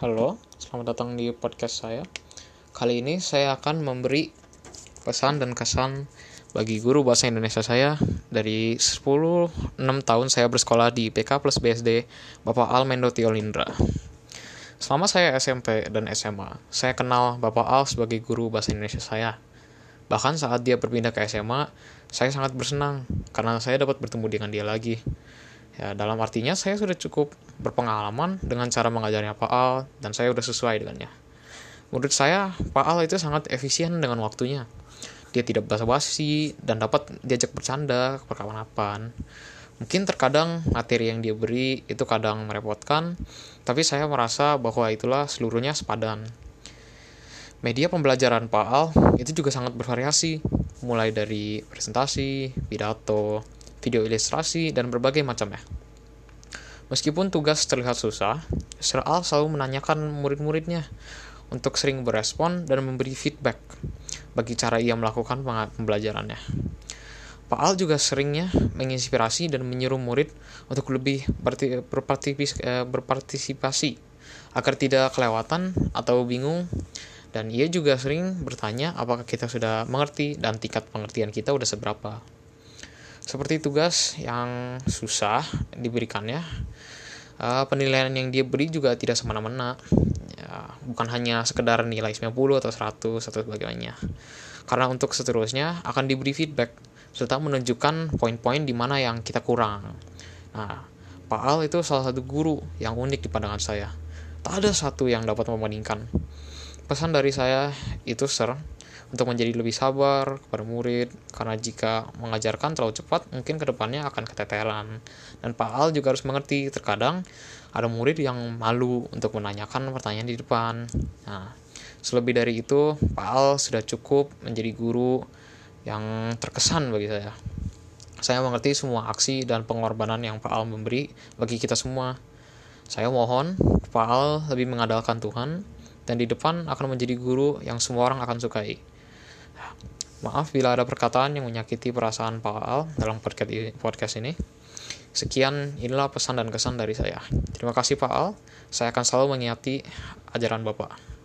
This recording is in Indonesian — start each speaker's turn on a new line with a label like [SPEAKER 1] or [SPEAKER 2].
[SPEAKER 1] Halo, selamat datang di podcast saya. Kali ini saya akan memberi pesan dan kesan bagi guru bahasa Indonesia saya dari 10 6 tahun saya bersekolah di PK plus BSD Bapak Al Mendo Tiolindra. Selama saya SMP dan SMA, saya kenal Bapak Al sebagai guru bahasa Indonesia saya. Bahkan saat dia berpindah ke SMA, saya sangat bersenang karena saya dapat bertemu dengan dia lagi. Ya, dalam artinya saya sudah cukup berpengalaman dengan cara mengajarnya Pak Al dan saya sudah sesuai dengannya. Menurut saya, Pak Al itu sangat efisien dengan waktunya. Dia tidak basa-basi dan dapat diajak bercanda kapan-kapan. Mungkin terkadang materi yang dia beri itu kadang merepotkan, tapi saya merasa bahwa itulah seluruhnya sepadan. Media pembelajaran Pak Al itu juga sangat bervariasi, mulai dari presentasi, pidato, video ilustrasi, dan berbagai macamnya. Meskipun tugas terlihat susah, Sir Al selalu menanyakan murid-muridnya untuk sering berespon dan memberi feedback bagi cara ia melakukan pembelajarannya. Pak Al juga seringnya menginspirasi dan menyuruh murid untuk lebih eh, berpartisipasi agar tidak kelewatan atau bingung dan ia juga sering bertanya apakah kita sudah mengerti dan tingkat pengertian kita sudah seberapa. Seperti tugas yang susah diberikannya, uh, penilaian yang dia beri juga tidak semena-mena. Ya, bukan hanya sekedar nilai 90 atau 100 atau sebagainya. Karena untuk seterusnya akan diberi feedback serta menunjukkan poin-poin di mana yang kita kurang. Nah, Pak Al itu salah satu guru yang unik di pandangan saya. Tak ada satu yang dapat membandingkan. Pesan dari saya itu ser untuk menjadi lebih sabar kepada murid karena jika mengajarkan terlalu cepat mungkin ke depannya akan keteteran dan Pak Al juga harus mengerti terkadang ada murid yang malu untuk menanyakan pertanyaan di depan. Nah selebih dari itu Pak Al sudah cukup menjadi guru yang terkesan bagi saya. Saya mengerti semua aksi dan pengorbanan yang Pak Al memberi bagi kita semua. Saya mohon Pak Al lebih mengandalkan Tuhan dan di depan akan menjadi guru yang semua orang akan sukai. Maaf bila ada perkataan yang menyakiti perasaan Pak Al dalam podcast ini. Sekian, inilah pesan dan kesan dari saya. Terima kasih Pak Al. Saya akan selalu mengingati ajaran Bapak.